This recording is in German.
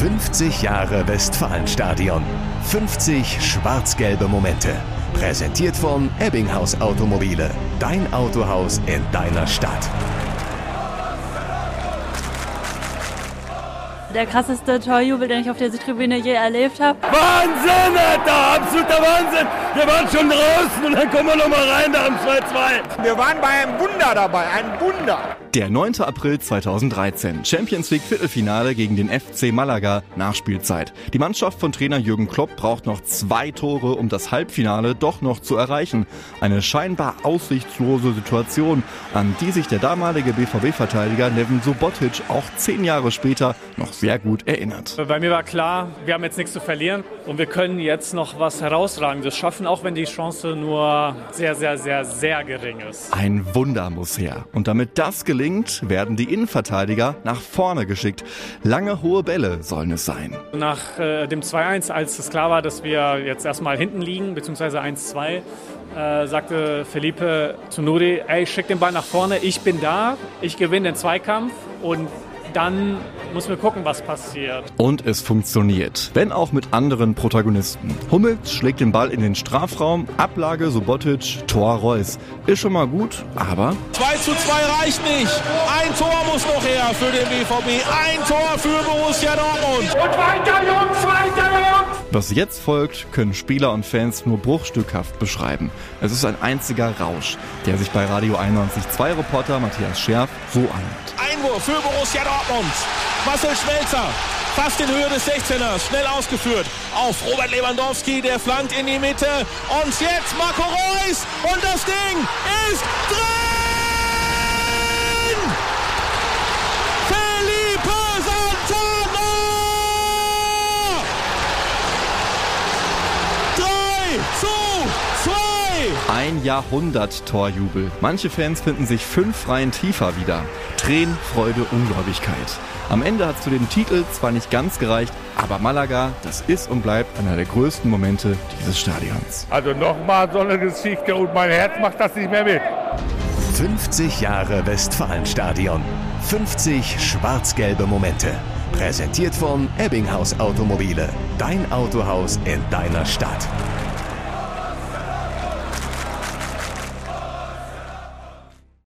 50 Jahre Westfalenstadion. 50 schwarz-gelbe Momente. Präsentiert von Ebbinghaus Automobile. Dein Autohaus in deiner Stadt. Der krasseste Torjubel, den ich auf der Südtribüne je erlebt habe. Wahnsinn, Alter! Absoluter Wahnsinn! Wir waren schon draußen und dann kommen wir nochmal rein da am 2-2. Wir waren bei einem Wunder dabei, ein Wunder. Der 9. April 2013. Champions League Viertelfinale gegen den FC Malaga. Nachspielzeit. Die Mannschaft von Trainer Jürgen Klopp braucht noch zwei Tore, um das Halbfinale doch noch zu erreichen. Eine scheinbar aussichtslose Situation, an die sich der damalige BVB-Verteidiger Neven Subotic auch zehn Jahre später noch sehr gut erinnert. Bei mir war klar, wir haben jetzt nichts zu verlieren und wir können jetzt noch was Herausragendes schaffen, auch wenn die Chance nur sehr, sehr, sehr, sehr gering ist. Ein Wunder muss her. Und damit das gelingt, werden die Innenverteidiger nach vorne geschickt. Lange hohe Bälle sollen es sein. Nach äh, dem 2-1, als es klar war, dass wir jetzt erstmal hinten liegen, beziehungsweise 1-2, äh, sagte Felipe zu Nuri, ey, schick den Ball nach vorne, ich bin da, ich gewinne den Zweikampf und dann muss wir gucken, was passiert. Und es funktioniert, wenn auch mit anderen Protagonisten. Hummels schlägt den Ball in den Strafraum, Ablage Subotic, Tor Reus. Ist schon mal gut, aber... 2 zu 2 reicht nicht. Ein Tor muss noch her für den BVB. Ein Tor für Borussia Dortmund. Und weiter, Jungs, weiter! Was jetzt folgt, können Spieler und Fans nur bruchstückhaft beschreiben. Es ist ein einziger Rausch, der sich bei Radio 91.2 Reporter Matthias Scherf so anhört. Einwurf für Borussia Dortmund. Marcel Schmelzer fast in Höhe des 16ers, schnell ausgeführt auf Robert Lewandowski, der flankt in die Mitte und jetzt Marco Reus und das Ding ist drin! Zu 2! Ein Jahrhundert-Torjubel. Manche Fans finden sich fünf Reihen tiefer wieder. Tränen, Freude, Ungläubigkeit. Am Ende hat es zu dem Titel zwar nicht ganz gereicht, aber Malaga, das ist und bleibt einer der größten Momente dieses Stadions. Also nochmal so eine Geschichte und mein Herz macht das nicht mehr mit. 50 Jahre Westfalenstadion. 50 schwarz-gelbe Momente. Präsentiert von Ebbinghaus Automobile. Dein Autohaus in deiner Stadt.